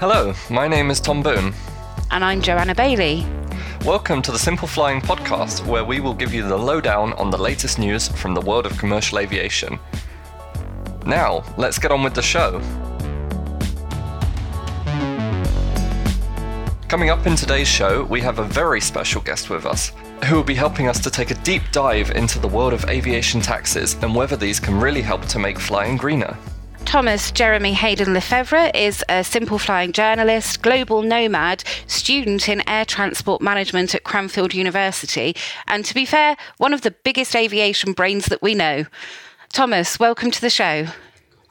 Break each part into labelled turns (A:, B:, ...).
A: Hello, my name is Tom Boon.
B: And I'm Joanna Bailey.
A: Welcome to the Simple Flying podcast, where we will give you the lowdown on the latest news from the world of commercial aviation. Now, let's get on with the show. Coming up in today's show, we have a very special guest with us, who will be helping us to take a deep dive into the world of aviation taxes and whether these can really help to make flying greener.
B: Thomas Jeremy Hayden Lefevre is a simple flying journalist, global nomad, student in air transport management at Cranfield University, and to be fair, one of the biggest aviation brains that we know. Thomas, welcome to the show.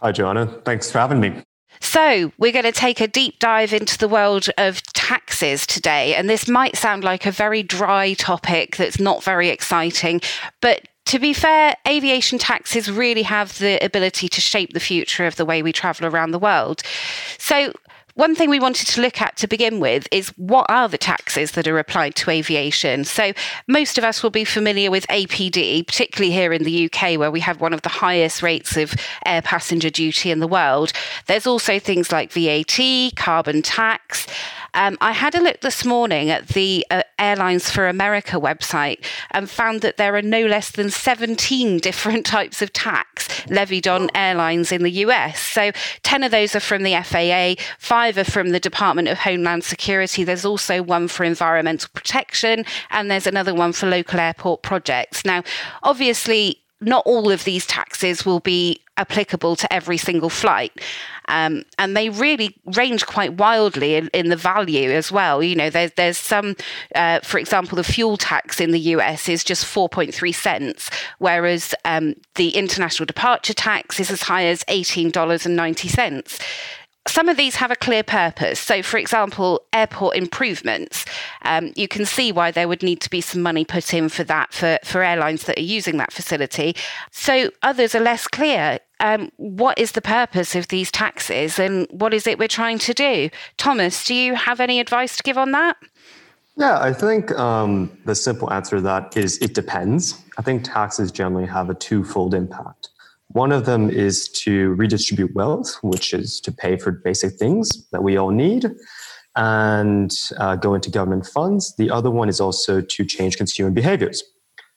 C: Hi, Joanna. Thanks for having me.
B: So, we're going to take a deep dive into the world of taxes today. And this might sound like a very dry topic that's not very exciting, but to be fair, aviation taxes really have the ability to shape the future of the way we travel around the world. So, one thing we wanted to look at to begin with is what are the taxes that are applied to aviation? So, most of us will be familiar with APD, particularly here in the UK, where we have one of the highest rates of air passenger duty in the world. There's also things like VAT, carbon tax. Um, I had a look this morning at the uh, Airlines for America website and found that there are no less than 17 different types of tax levied on airlines in the US. So 10 of those are from the FAA, five are from the Department of Homeland Security. There's also one for environmental protection, and there's another one for local airport projects. Now, obviously, not all of these taxes will be applicable to every single flight. Um, and they really range quite wildly in, in, the value as well. You know, there's there's some, uh, for example, the fuel tax in the US is just 4.3 cents, whereas um, the international departure tax is as high as $18.90 some of these have a clear purpose. So, for example, airport improvements, um, you can see why there would need to be some money put in for that for, for airlines that are using that facility. So, others are less clear. Um, what is the purpose of these taxes and what is it we're trying to do? Thomas, do you have any advice to give on that?
C: Yeah, I think um, the simple answer to that is it depends. I think taxes generally have a twofold impact. One of them is to redistribute wealth, which is to pay for basic things that we all need and uh, go into government funds. The other one is also to change consumer behaviors.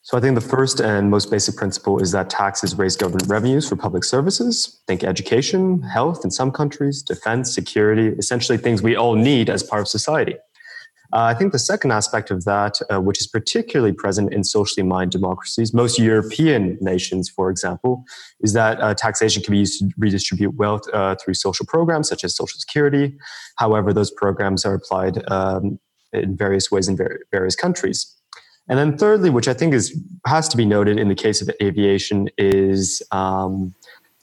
C: So I think the first and most basic principle is that taxes raise government revenues for public services. Think education, health in some countries, defense, security, essentially things we all need as part of society. Uh, I think the second aspect of that, uh, which is particularly present in socially minded democracies, most European nations, for example, is that uh, taxation can be used to redistribute wealth uh, through social programs such as Social Security. However, those programs are applied um, in various ways in various countries. And then, thirdly, which I think is has to be noted in the case of aviation, is um,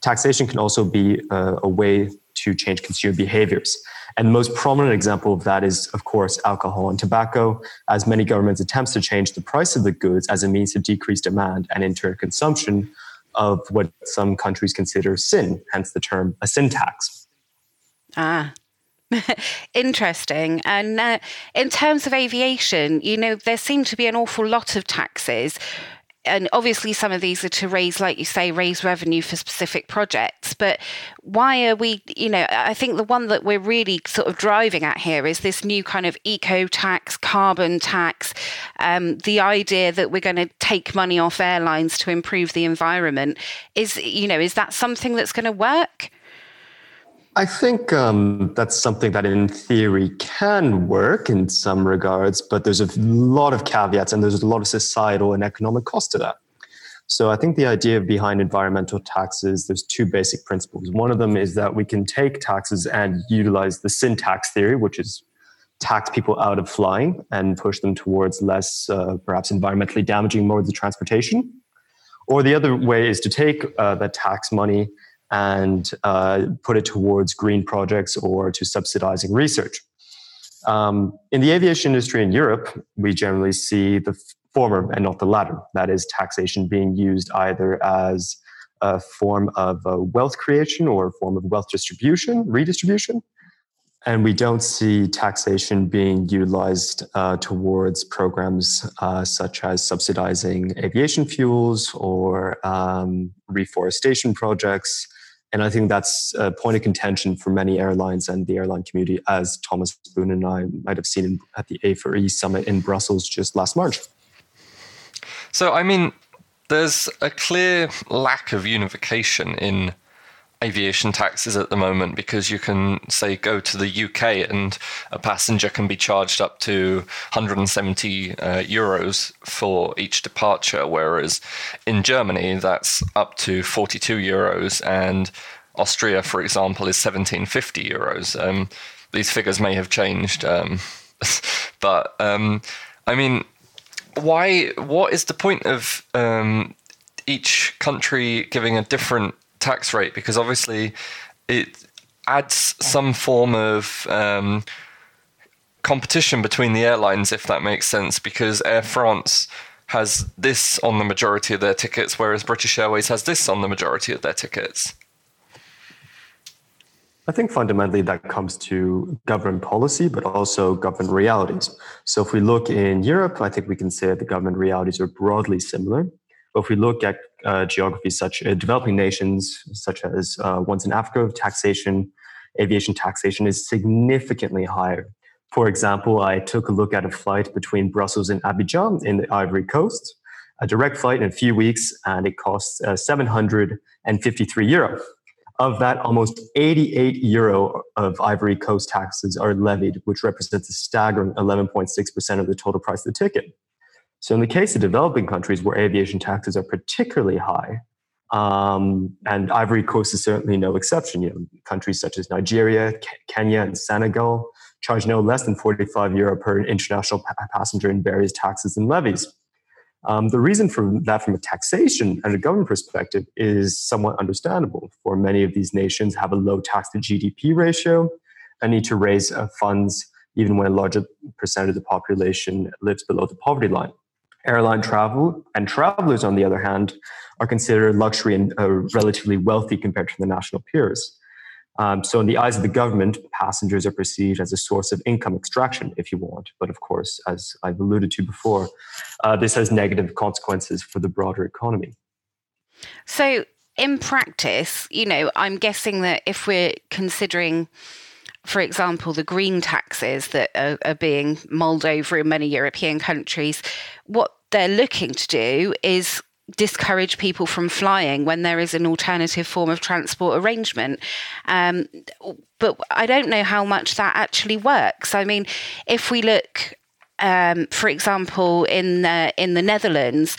C: taxation can also be uh, a way to change consumer behaviors. And the most prominent example of that is, of course, alcohol and tobacco, as many governments attempts to change the price of the goods as a means to decrease demand and in turn consumption of what some countries consider sin, hence the term a sin tax.
B: Ah, Interesting. And uh, in terms of aviation, you know, there seem to be an awful lot of taxes and obviously some of these are to raise like you say raise revenue for specific projects. But why are we you know i think the one that we're really sort of driving at here is this new kind of eco tax carbon tax um, the idea that we're going to take money off airlines to improve the environment. Is you know is that something that's going to work
C: I think um, that's something that in theory can work in some regards, but there's a lot of caveats and there's a lot of societal and economic cost to that. So I think the idea behind environmental taxes, there's two basic principles. One of them is that we can take taxes and utilize the sin tax theory, which is tax people out of flying and push them towards less, uh, perhaps environmentally damaging modes of transportation. Or the other way is to take uh, the tax money and uh, put it towards green projects or to subsidizing research. Um, in the aviation industry in Europe, we generally see the former and not the latter. That is, taxation being used either as a form of uh, wealth creation or a form of wealth distribution, redistribution. And we don't see taxation being utilized uh, towards programs uh, such as subsidizing aviation fuels or um, reforestation projects And I think that's a point of contention for many airlines and the airline community, as Thomas Boon and I might have seen at the A4E summit in Brussels just last March.
A: So, I mean, there's a clear lack of unification in aviation taxes at the moment because you can say go to the UK and a passenger can be charged up to 170 uh, euros for each departure, whereas in Germany that's up to 42 euros, and Austria, for example, is 1750 euros. Um, these figures may have changed, um, but um, I mean, why? What is the point of um, each country giving a different tax rate because obviously it adds some form of um, competition between the airlines, if that makes sense, because Air France has this on the majority of their tickets, whereas British Airways has this on the majority of their tickets.
C: I think fundamentally that comes to government policy, but also government realities. So if we look in Europe, I think we can say the government realities are broadly similar. But if we look at uh, geographies such uh, developing nations, such as uh, ones in Africa, taxation, aviation taxation is significantly higher. For example, I took a look at a flight between Brussels and Abidjan in the Ivory Coast, a direct flight in a few weeks, and it costs uh, 753 euro. Of that, almost 88 euro of Ivory Coast taxes are levied, which represents a staggering 11.6% of the total price of the ticket. So, in the case of developing countries where aviation taxes are particularly high, um, and Ivory Coast is certainly no exception. You know, countries such as Nigeria, Kenya, and Senegal charge no less than 45 euro per international passenger in various taxes and levies. Um, the reason for that, from a taxation and a government perspective, is somewhat understandable. For many of these nations have a low tax to GDP ratio and need to raise uh, funds even when a larger percentage of the population lives below the poverty line. Airline travel and travelers, on the other hand, are considered luxury and uh, relatively wealthy compared to the national peers. Um, so, in the eyes of the government, passengers are perceived as a source of income extraction, if you want. But of course, as I've alluded to before, uh, this has negative consequences for the broader economy.
B: So, in practice, you know, I'm guessing that if we're considering for example, the green taxes that are, are, being mulled over in many European countries, what they're looking to do is discourage people from flying when there is an alternative form of transport arrangement. Um, but I don't know how much that actually works. I mean, if we look, um, for example, in the, in the Netherlands,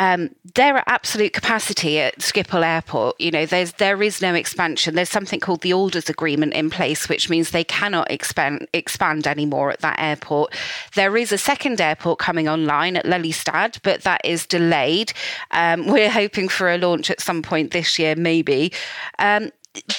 B: um, they're at absolute capacity at Schiphol Airport. You know, there's there is no expansion. There's something called the Alders Agreement in place, which means they cannot expand expand anymore at that airport. There is a second airport coming online at Lelystad, but that is delayed. Um, we're hoping for a launch at some point this year, maybe. Um,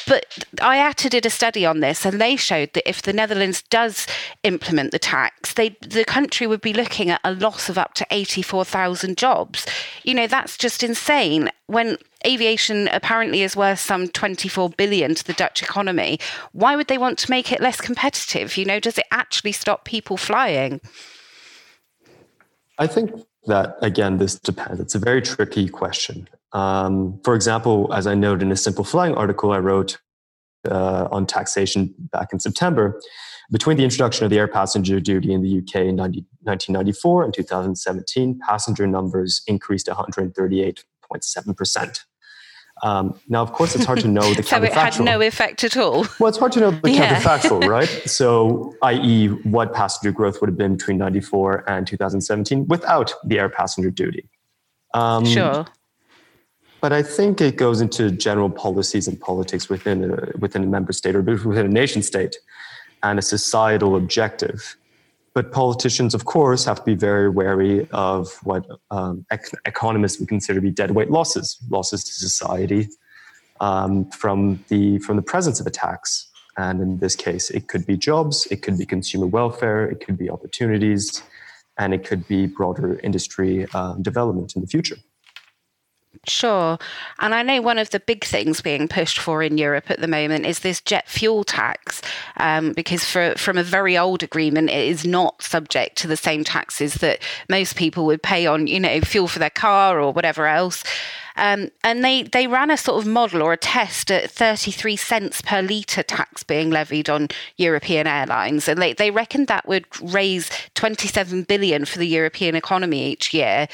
B: but IATA did a study on this, and they showed that if the Netherlands does implement the tax, they the country would be looking at a loss of up to eighty four thousand jobs. You know that's just insane. When aviation apparently is worth some 24 billion to the Dutch economy. Why would they want to make it less competitive? You know, does it actually stop people flying?
C: I think that again, this depends. It's a very tricky question. Um, for example, as I noted in a simple flying article I wrote uh, on taxation back in September, between the introduction of the air passenger duty in the UK in 90, 1994 and 2017, passenger numbers increased 138.7%. Um, now, of course, it's hard to know the
B: so
C: counterfactual.
B: it had no effect at all.
C: Well, it's hard to know the yeah. counterfactual, right? So, i.e., what passenger growth would have been between 94 and 2017 without the air passenger duty.
B: Um, sure.
C: But I think it goes into general policies and politics within a, within a member state or within a nation state and a societal objective. But politicians, of course, have to be very wary of what um, ec- economists would consider to be deadweight losses, losses to society um, from the from the presence of a tax. And in this case, it could be jobs, it could be consumer welfare, it could be opportunities, and it could be broader industry uh, development in the future.
B: Sure. And I know one of the big things being pushed for in Europe at the moment is this jet fuel tax, um, because for, from a very old agreement, it is not subject to the same taxes that most people would pay on, you know, fuel for their car or whatever else. Um, and they, they ran a sort of model or a test at 33 cents per litre tax being levied on European airlines. And they, they reckoned that would raise 27 billion for the European economy each year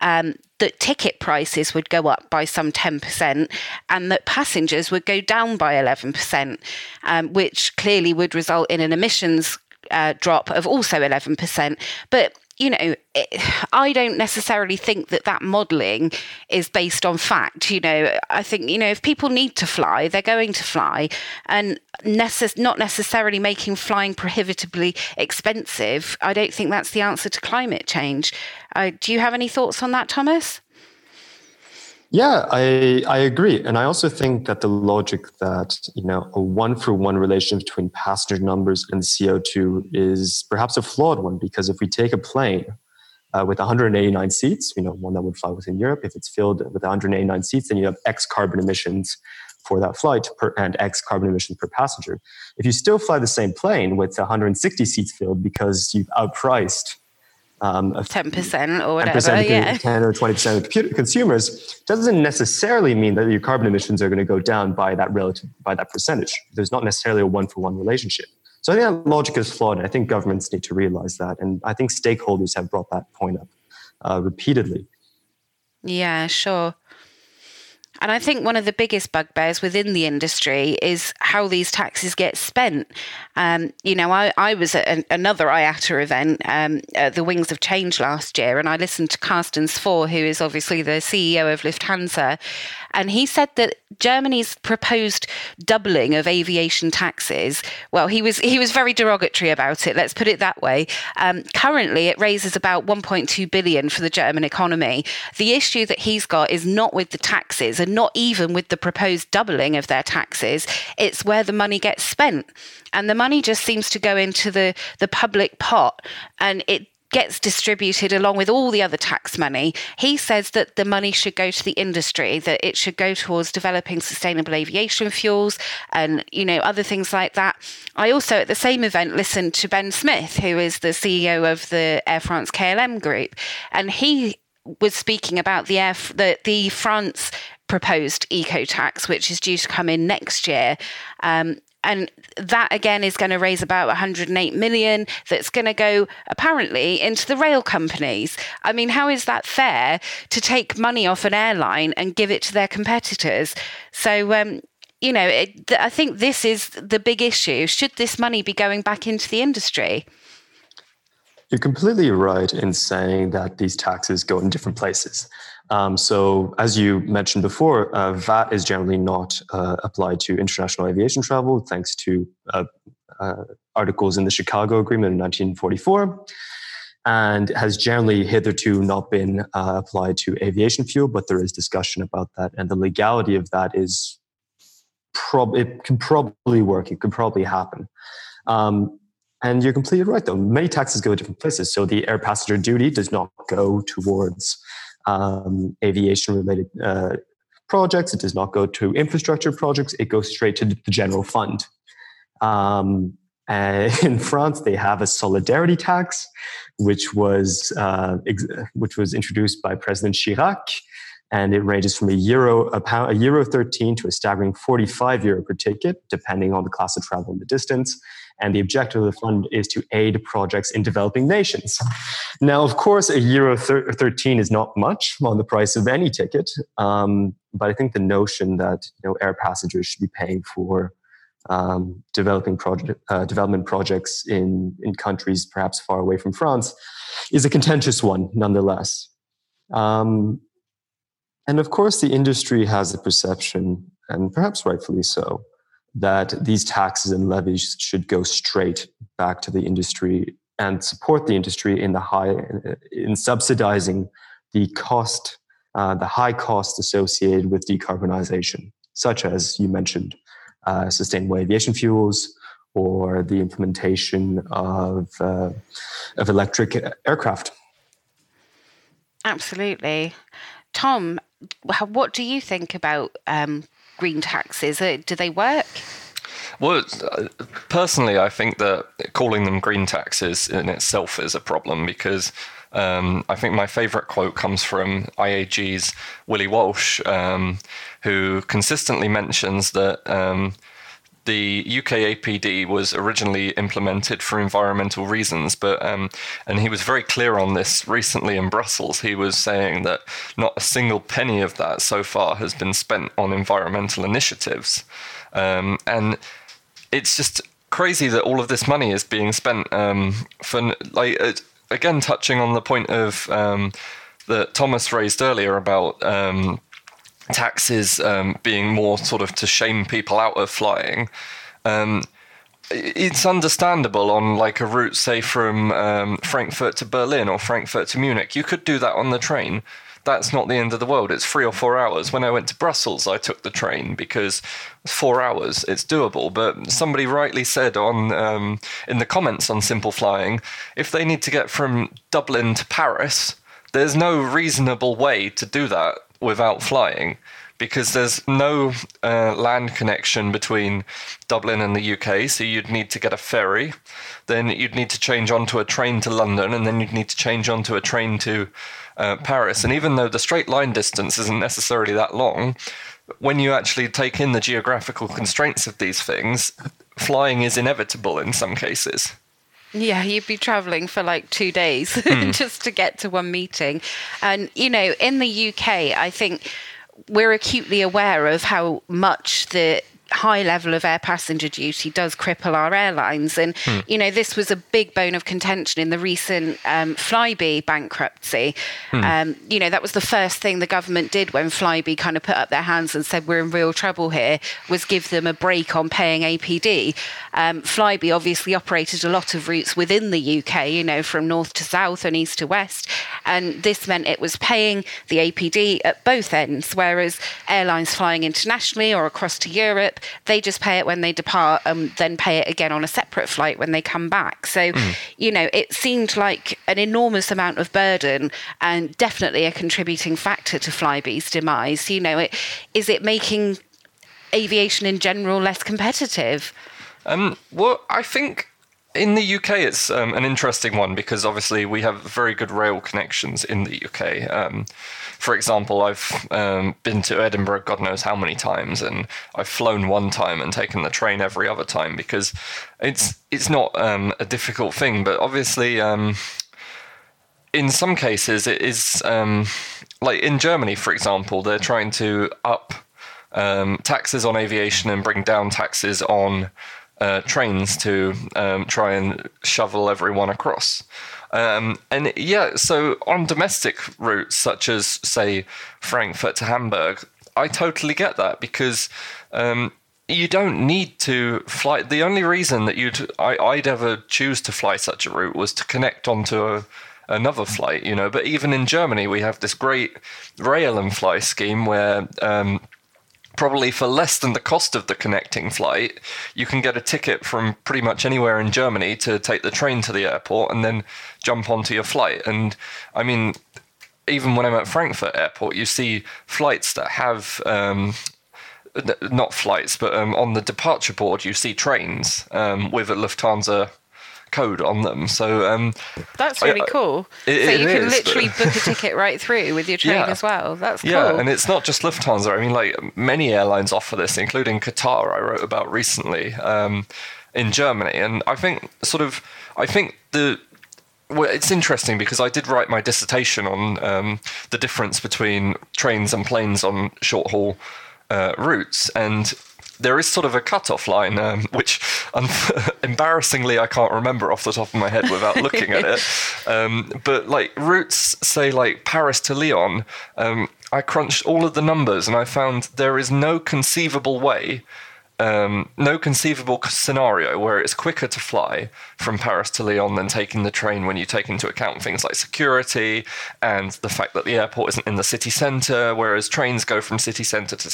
B: um, that ticket prices would go up by some 10% and that passengers would go down by 11%, um, which clearly would result in an emissions uh, drop of also 11%. But you know, it, I don't necessarily think that that modelling is based on fact. You know, I think, you know, if people need to fly, they're going to fly. And necess- not necessarily making flying prohibitively expensive, I don't think that's the answer to climate change. Uh, do you have any thoughts on that, Thomas?
C: Yeah, I I agree, and I also think that the logic that you know a one for one relation between passenger numbers and CO two is perhaps a flawed one because if we take a plane uh, with 189 seats, you know one that would fly within Europe, if it's filled with 189 seats, then you have X carbon emissions for that flight per, and X carbon emissions per passenger. If you still fly the same plane with 160 seats filled because you've outpriced
B: um, of 10% or whatever, 10%, yeah.
C: 10 or 20% of consumers doesn't necessarily mean that your carbon emissions are going to go down by that relative, by that percentage. There's not necessarily a one for one relationship. So I think that logic is flawed. I think governments need to realize that. And I think stakeholders have brought that point up uh, repeatedly.
B: Yeah, sure. And I think one of the biggest bugbears within the industry is how these taxes get spent. Um, you know, I, I was at an, another IATA event, um, at the Wings of Change last year, and I listened to Carsten Spohr, who is obviously the CEO of Lufthansa, and he said that Germany's proposed doubling of aviation taxes, well, he was he was very derogatory about it. Let's put it that way. Um, currently, it raises about 1.2 billion for the German economy. The issue that he's got is not with the taxes, and not even with the proposed doubling of their taxes. It's where the money gets spent, and the money just seems to go into the the public pot, and it gets distributed along with all the other tax money. He says that the money should go to the industry, that it should go towards developing sustainable aviation fuels and, you know, other things like that. I also, at the same event, listened to Ben Smith, who is the CEO of the Air France KLM group, and he was speaking about the Air, the, the France proposed eco tax, which is due to come in next year. Um, and that again is going to raise about 108 million that's going to go apparently into the rail companies. I mean how is that fair to take money off an airline and give it to their competitors? So um, you know it, i think this is the big issue. Should this money be going back into the industry?
C: You're completely right in saying that these taxes go in different places um, so, as you mentioned before, uh, VAT is generally not uh, applied to international aviation travel, thanks to uh, uh articles in the Chicago Agreement in 1944, and has generally hitherto not been uh, applied to aviation fuel. But there is discussion about that, and the legality of that is prob- it can probably work. It could probably happen. Um, and you're completely right, though. Many taxes go to different places. So the air passenger duty does not go towards um, aviation related uh, projects. It does not go to infrastructure projects. It goes straight to the general fund. Um, in France, they have a solidarity tax, which was uh, ex- which was introduced by President Chirac, and it ranges from a euro a, pound, a euro 13 to a staggering 45 euro per ticket, depending on the class of travel and the distance. And the objective of the fund is to aid projects in developing nations. Now, of course, a euro thir- 13 is not much on the price of any ticket. Um, but I think the notion that you know, air passengers should be paying for um, developing uh, development projects in, in countries perhaps far away from France is a contentious one, nonetheless. Um, and of course, the industry has a perception, and perhaps rightfully so, that these taxes and levies should go straight back to the industry and support the industry in the high in subsidizing the cost uh, the high cost associated with decarbonization such as you mentioned uh, sustainable aviation fuels or the implementation of uh, of electric aircraft.
B: Absolutely. Tom what do you think about um, green taxes? Uh, do they work?
A: Well, personally, I think that calling them green taxes in itself is a problem because um, I think my favourite quote comes from IAG's Willie Walsh, um, who consistently mentions that um, the UK APD was originally implemented for environmental reasons, but um, and he was very clear on this recently in Brussels. He was saying that not a single penny of that so far has been spent on environmental initiatives, um, and it's just crazy that all of this money is being spent um, for like uh, again touching on the point of um, that Thomas raised earlier about um, taxes um, being more sort of to shame people out of flying. Um, it's understandable on like a route, say from um, Frankfurt to Berlin or Frankfurt to Munich. You could do that on the train that's not the end of the world. It's three or four hours. When I went to Brussels, I took the train because four hours, it's doable. But somebody rightly said on um, in the comments on Simple Flying, if they need to get from Dublin to Paris, there's no reasonable way to do that without flying because there's no uh, land connection between Dublin and the UK, so you'd need to get a ferry. Then you'd need to change onto a train to London, and then you'd need to change onto a train to uh, Paris. And even though the straight line distance isn't necessarily that long, when you actually take in the geographical constraints of these things, flying is inevitable in some cases.
B: Yeah, you'd be traveling for like two days mm. just to get to one meeting. And, you know, in the UK, I think we're acutely aware of how much the high level of air passenger duty does cripple our airlines. And, hmm. you know, this was a big bone of contention in the recent um, Flybe bankruptcy. Hmm. Um, you know, that was the first thing the government did when Flybe kind of put up their hands and said, we're in real trouble here, was give them a break on paying APD. Um, Flybe obviously operated a lot of routes within the UK, you know, from north to south and east to west. And this meant it was paying the APD at both ends, whereas airlines flying internationally or across to Europe they just pay it when they depart and then pay it again on a separate flight when they come back. So, mm. you know, it seemed like an enormous amount of burden and definitely a contributing factor to Flybe's demise. You know, it, is it making aviation in general less competitive?
A: Um, well, I think in the UK, it's um, an interesting one because obviously we have very good rail connections in the UK. Um, for example, I've um, been to Edinburgh God knows how many times, and I've flown one time and taken the train every other time because it's it's not um, a difficult thing. But obviously, um, in some cases, it is um, like in Germany, for example, they're trying to up taxes on aviation and bring down taxes on uh, trains to um, try and shovel everyone across. Um, and yeah, so on domestic routes such as say Frankfurt to Hamburg, I totally get that because um, you don't need to fly. The only reason that you'd I, would ever choose to fly such a route was to connect onto a, another flight, you know. But even in Germany, we have this great rail and fly scheme where um, probably for less than the cost of the connecting flight, you can get a ticket from pretty much anywhere in Germany to take the train to the airport and then jump onto your flight. And I mean, even when I'm at Frankfurt Airport, you see flights that have. Um, not flights, but um, on the departure board, you see trains um, with a Lufthansa code on them. So um,
B: that's really I, cool. It, so you can literally but... book a ticket right through with your train yeah. as well. That's cool.
A: Yeah, and it's not just Lufthansa. I mean, like many airlines offer this, including Qatar. I wrote about recently um, in Germany, and I think sort of I think the well, it's interesting because I did write my dissertation on um, the difference between trains and planes on short haul uh, routes, and there is sort of a cutoff line, um, which um, embarrassingly I can't remember off the top of my head without looking at it. Um, but like routes, say like Paris to Lyon, um, I crunched all of the numbers and I found there is no conceivable way. Um, no conceivable scenario where it's quicker to fly from Paris to Lyon than taking the train when you take into account things like security and the fact that the airport isn't in the city centre, whereas trains go from city centre to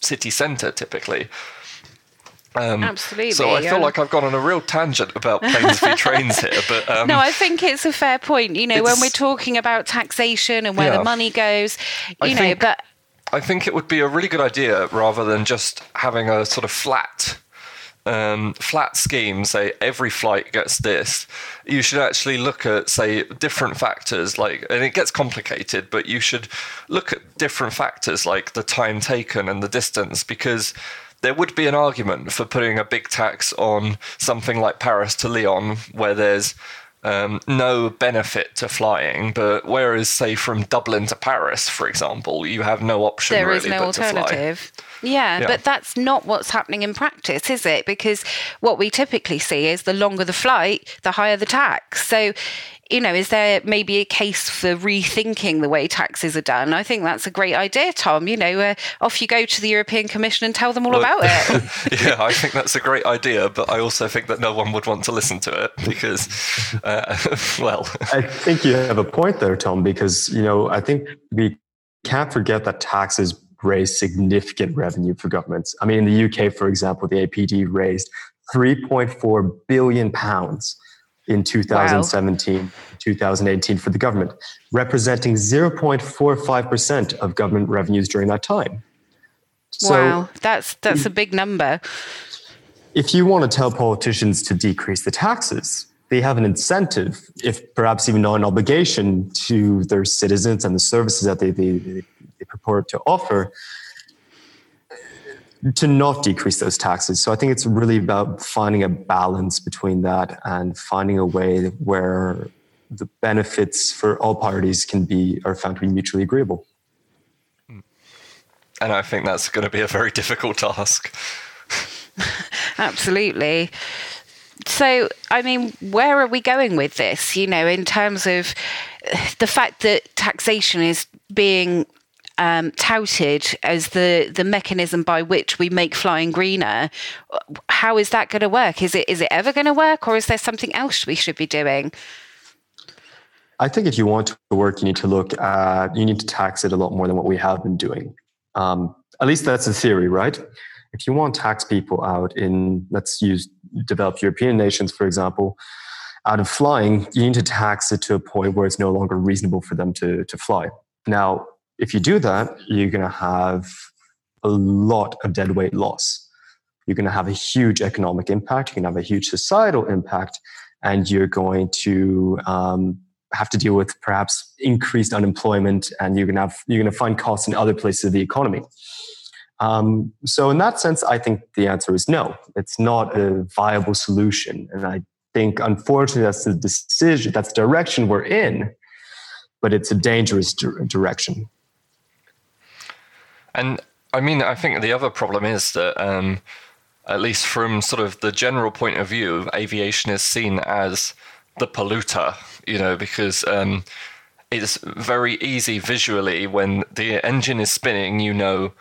A: city centre typically.
B: Um, Absolutely.
A: So I feel like I've gone on a real tangent about planes v trains here, but um,
B: no, I think it's a fair point. You know, when we're talking about taxation and where yeah, the money goes, you I know, but
A: I think it would be a really good idea rather than just having a sort of flat um, flat scheme, say every flight gets this, you should actually look at, say, different factors. Like, and it gets complicated, but you should look at different factors like the time taken and the distance, because there would be an argument for putting a big tax on something like Paris to Lyon, where there's um, no benefit to flying, but whereas, say, from Dublin to Paris, for example, you have no option.
B: There
A: really
B: is no
A: but
B: alternative. Yeah,
A: Yeah.
B: but that's not what's happening in practice, is it? Because what we typically see is the longer the flight, the higher the tax. So, you know, is there maybe a case for rethinking the way taxes are done? I think that's a great idea, Tom. You know, uh, off you go to the European Commission and tell them all
A: Well,
B: about it.
A: yeah, I think that's a great idea, but I also think that no one would want to listen to it because, uh, well,
C: I think you have a point there, Tom, because you know I think we can't forget that taxes raise significant revenue for governments. I mean, in the UK, for example, the APD raised 3.4 billion pounds in 2017, 2018 for the government, representing 0.45% of government revenues during that time. So
B: wow, that's that's a big number.
C: if you want to tell politicians to decrease the taxes, they have an incentive, if perhaps even not an obligation, to their citizens and the services that they, they, they purport to offer to not decrease those taxes. So I think it's really about finding a balance between that and finding a way where the benefits for all parties can be are found to be mutually agreeable. Hmm.
A: and I think that's going to be a very difficult task.
B: Absolutely. So, I mean, where are we going with this? You know, in terms of the fact that taxation is being um, touted as the the mechanism by which we make flying greener. How is that going to work? Is it is it ever going to work, or is there something else we should be doing?
C: I think if you want to work, you need to look at, you need to tax it a lot more than what we have been doing. Um, at least that's the theory, right? If you want to tax people out in, let's use developed European nations, for example, out of flying, you need to tax it to a point where it's no longer reasonable for them to, to fly. Now, if you do that, you're going to have a lot of dead weight loss. You're going to have a huge economic impact. You're going to have a huge societal impact, and you're going to um, have to deal with perhaps increased unemployment, and you're going to have you're going to find costs in other places of the economy. Um, so, in that sense, I think the answer is no. It's not a viable solution, and I think, unfortunately, that's the decision, that's the direction we're in, but it's a dangerous direction.
A: And I mean, I think the other problem is that, um, at least from sort of the general point of view, aviation is seen as the polluter, you know, because um, it's very easy visually when the engine is spinning, you know.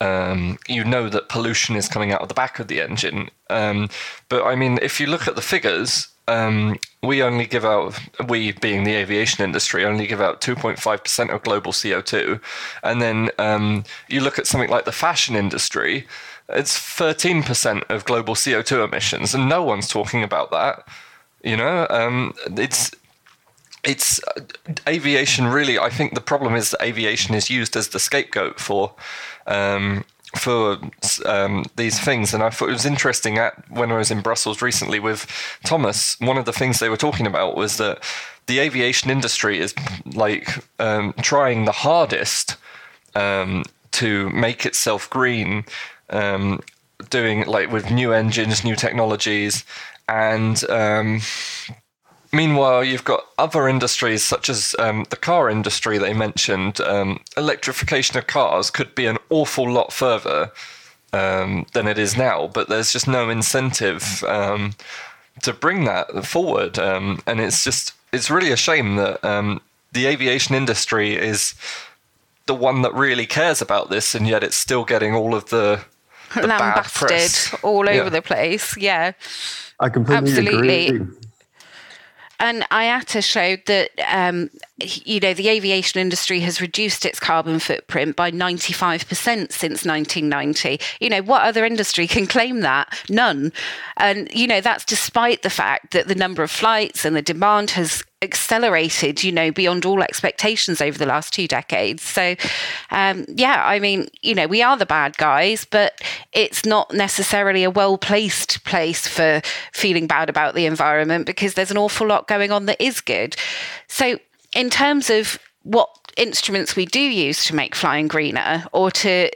A: Um, you know that pollution is coming out of the back of the engine. Um, but I mean, if you look at the figures, um, we only give out, we being the aviation industry, only give out 2.5% of global CO2. And then um, you look at something like the fashion industry, it's 13% of global CO2 emissions, and no one's talking about that. You know, um, it's it's uh, aviation really i think the problem is that aviation is used as the scapegoat for um, for um, these things. And i thought it was interesting at when i was in brussels recently with thomas one of the things they were talking about was that the aviation industry is like um, trying the hardest um, to make itself green um, doing like with new engines new technologies and um, Meanwhile, you've got other industries such as um, the car industry they mentioned. Um, electrification of cars could be an awful lot further um, than it is now, but there's just no incentive um, to bring that forward. Um, and it's just, it's really a shame that um, the aviation industry is the one that really cares about this, and yet it's still getting all of the, the bad
B: Lambasted
A: press.
B: all over
A: Yeah.
B: the place. Yeah.
C: I completely
B: Absolutely.
C: agree.
B: And IATA showed that, um, you know, the aviation industry has reduced its carbon footprint by 95% since 1990. You know, what other industry can claim that? None. And, you know, that's despite the fact that the number of flights and the demand has accelerated, you know, beyond all expectations over the last two decades. So, um, yeah, I mean, you know, we are the bad guys, but it's not necessarily a well placed place for feeling bad about the environment because there's an awful lot going on that is good. So, in terms of what instruments we do use to make flying greener or to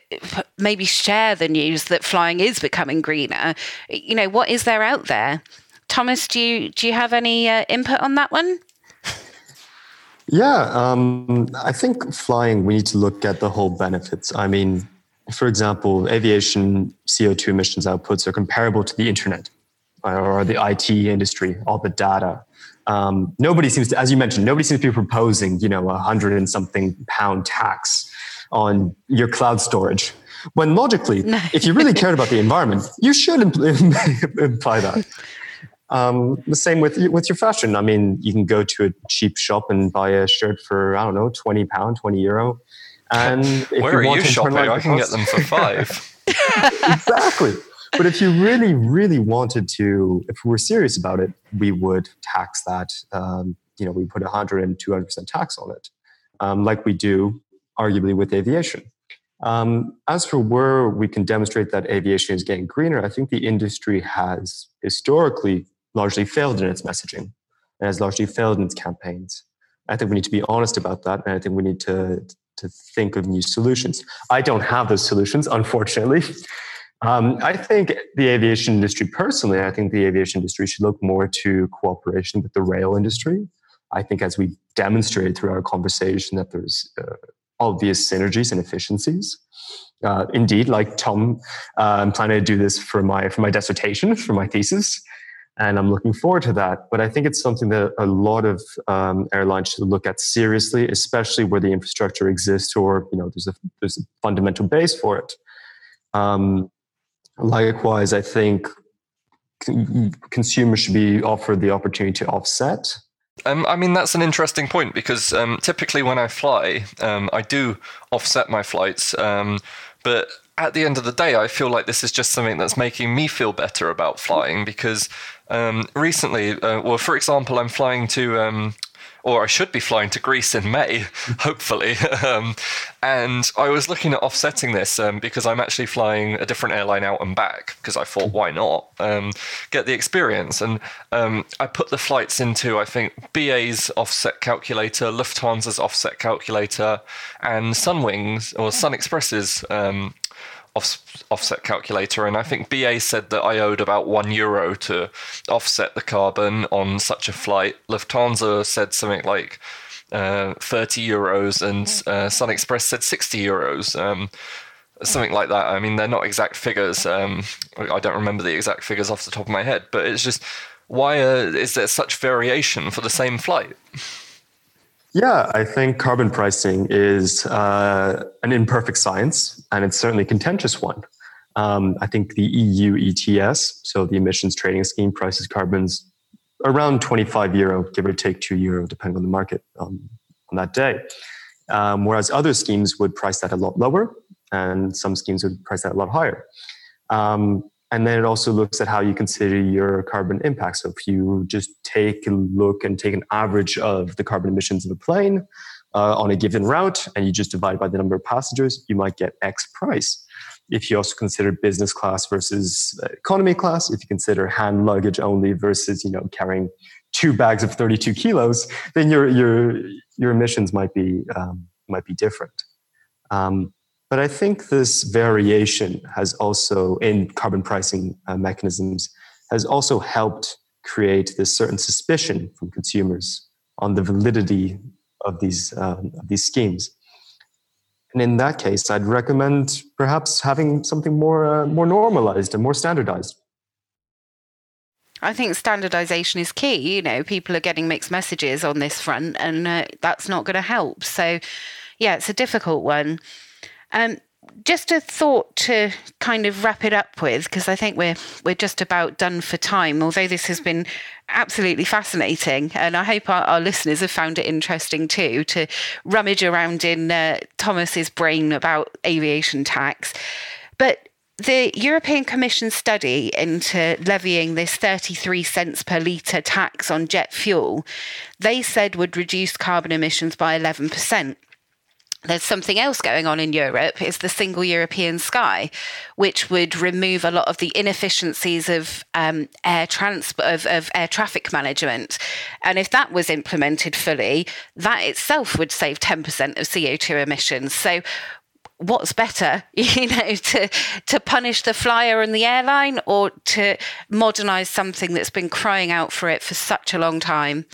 B: maybe share the news that flying is becoming greener you know what is there out there thomas do you do you have any uh, input on that one
C: yeah um, i think flying we need to look at the whole benefits i mean for example aviation co2 emissions outputs are comparable to the internet or the it industry all the data um, nobody seems to, as you mentioned, nobody seems to be proposing, you know, a hundred and something pound tax on your cloud storage. When logically, no. if you really cared about the environment, you should impl- imply that. Um, the same with with your fashion. I mean, you can go to a cheap shop and buy a shirt for I don't know, twenty pound, twenty euro. And
A: where you are you shopping? I can get them for five.
C: exactly. But if you really, really wanted to, if we were serious about it, we would tax that. Um, you know, we put 100 and 200% tax on it, um, like we do arguably with aviation. Um, as for where we can demonstrate that aviation is getting greener, I think the industry has historically largely failed in its messaging and has largely failed in its campaigns. I think we need to be honest about that, and I think we need to to think of new solutions. I don't have those solutions, unfortunately. Um, I think the aviation industry, personally, I think the aviation industry should look more to cooperation with the rail industry. I think, as we demonstrated through our conversation, that there's uh, obvious synergies and efficiencies. Uh, indeed, like Tom, uh, I'm planning to do this for my for my dissertation, for my thesis, and I'm looking forward to that. But I think it's something that a lot of um, airlines should look at seriously, especially where the infrastructure exists or you know there's a there's a fundamental base for it. Um, Likewise, I think consumers should be offered the opportunity to offset.
A: Um, I mean, that's an interesting point because um, typically when I fly, um, I do offset my flights. Um, but at the end of the day, I feel like this is just something that's making me feel better about flying because um, recently, uh, well, for example, I'm flying to um, or I should be flying to Greece in May, hopefully. um, and I was looking at offsetting this um, because I'm actually flying a different airline out and back because I thought, why not um, get the experience? And um, I put the flights into, I think, BA's offset calculator, Lufthansa's offset calculator, and Sunwings or Sun Express's off, offset calculator, and I think BA said that I owed about one euro to offset the carbon on such a flight. Lufthansa said something like uh, 30 euros, and uh, Sun Express said 60 euros. Um, something like that. I mean, they're not exact figures. Um, I don't remember the exact figures off the top of my head, but it's just why uh, is there such variation for the same flight?
C: Yeah, I think carbon pricing is uh, an imperfect science, and it's certainly a contentious one. Um, I think the EU ETS, so the emissions trading scheme, prices carbons around 25 euro, give or take 2 euro, depending on the market um, on that day. Um, whereas other schemes would price that a lot lower, and some schemes would price that a lot higher. Um, and then it also looks at how you consider your carbon impact. So if you just take a look and take an average of the carbon emissions of a plane uh, on a given route, and you just divide by the number of passengers, you might get X price. If you also consider business class versus economy class, if you consider hand luggage only versus you know carrying two bags of 32 kilos, then your your your emissions might be um, might be different. Um, but I think this variation has also, in carbon pricing uh, mechanisms, has also helped create this certain suspicion from consumers on the validity of these, of these schemes. And in that case, I'd recommend perhaps having something more, uh, more normalized and more standardized.
B: I think standardization is key. You know, people are getting mixed messages on this front, and uh, that's not going to help. So, yeah, it's a difficult one. Um, just a thought to kind of wrap it up with, because I think we're we're just about done for time. Although this has been absolutely fascinating, and I hope our, our listeners have found it interesting too to rummage around in uh, Thomas's brain about aviation tax. But the European Commission study into levying this 33 cents per litre tax on jet fuel, they said would reduce carbon emissions by 11% there's something else going on in Europe is the single European sky, which would remove a lot of the inefficiencies of um, air transport of, of air traffic management. And if that was implemented fully, that itself would save 10% of CO2 emissions. So what's better, you know, to to punish the flyer and the airline or to modernize something that's been crying out for it for such a long time?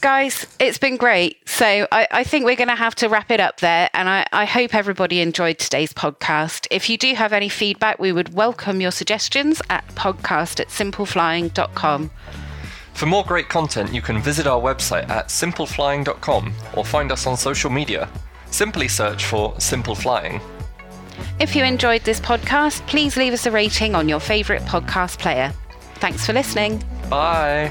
B: Guys, it's been great. So I, I think we're going to have to wrap it up there. And I, I hope everybody enjoyed today's podcast. If you do have any feedback, we would welcome your suggestions at podcast at simpleflying.com.
A: For more great content, you can visit our website at simpleflying.com or find us on social media. Simply search for Simple Flying.
B: If you enjoyed this podcast, please leave us a rating on your favourite podcast player. Thanks for listening.
A: Bye.